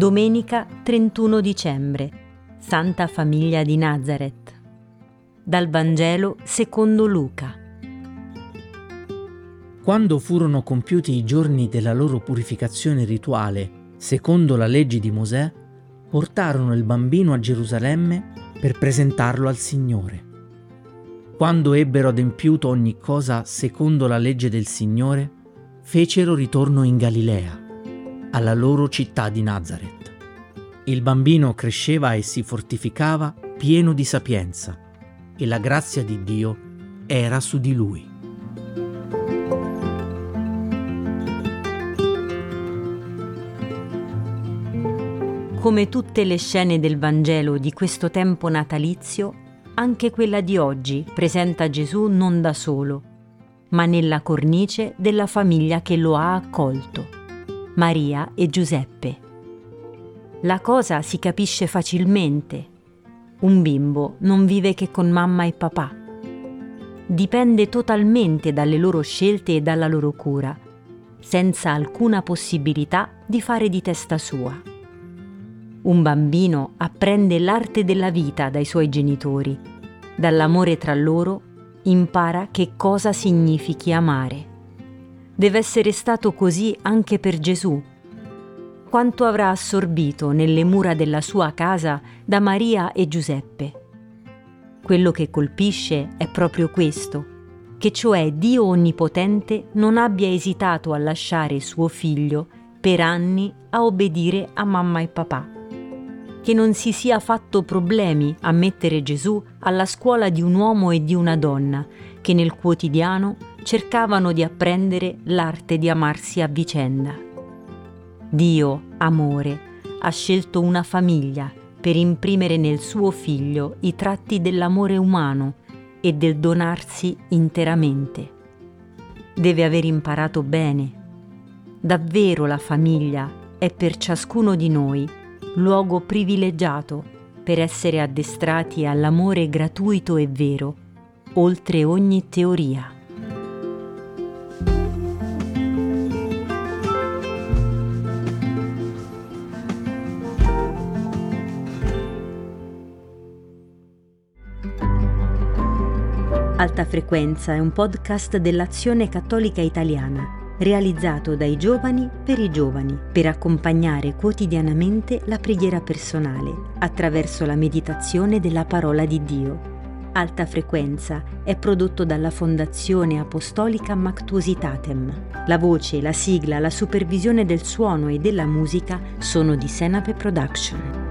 Domenica 31 dicembre. Santa Famiglia di Nazareth. Dal Vangelo secondo Luca. Quando furono compiuti i giorni della loro purificazione rituale, secondo la legge di Mosè, portarono il bambino a Gerusalemme per presentarlo al Signore. Quando ebbero adempiuto ogni cosa secondo la legge del Signore, fecero ritorno in Galilea, alla loro città di Nazareth. Il bambino cresceva e si fortificava pieno di sapienza, e la grazia di Dio era su di lui. Come tutte le scene del Vangelo di questo tempo natalizio, anche quella di oggi presenta Gesù non da solo, ma nella cornice della famiglia che lo ha accolto, Maria e Giuseppe. La cosa si capisce facilmente. Un bimbo non vive che con mamma e papà. Dipende totalmente dalle loro scelte e dalla loro cura, senza alcuna possibilità di fare di testa sua. Un bambino apprende l'arte della vita dai suoi genitori. Dall'amore tra loro impara che cosa significhi amare. Deve essere stato così anche per Gesù. Quanto avrà assorbito nelle mura della sua casa da Maria e Giuseppe. Quello che colpisce è proprio questo, che cioè Dio Onnipotente non abbia esitato a lasciare suo figlio per anni a obbedire a mamma e papà che non si sia fatto problemi a mettere Gesù alla scuola di un uomo e di una donna che nel quotidiano cercavano di apprendere l'arte di amarsi a vicenda. Dio, amore, ha scelto una famiglia per imprimere nel suo figlio i tratti dell'amore umano e del donarsi interamente. Deve aver imparato bene. Davvero la famiglia è per ciascuno di noi luogo privilegiato per essere addestrati all'amore gratuito e vero, oltre ogni teoria. Alta Frequenza è un podcast dell'Azione Cattolica Italiana realizzato dai giovani per i giovani, per accompagnare quotidianamente la preghiera personale attraverso la meditazione della parola di Dio. Alta Frequenza è prodotto dalla Fondazione Apostolica Mactuositatem. La voce, la sigla, la supervisione del suono e della musica sono di Senape Production.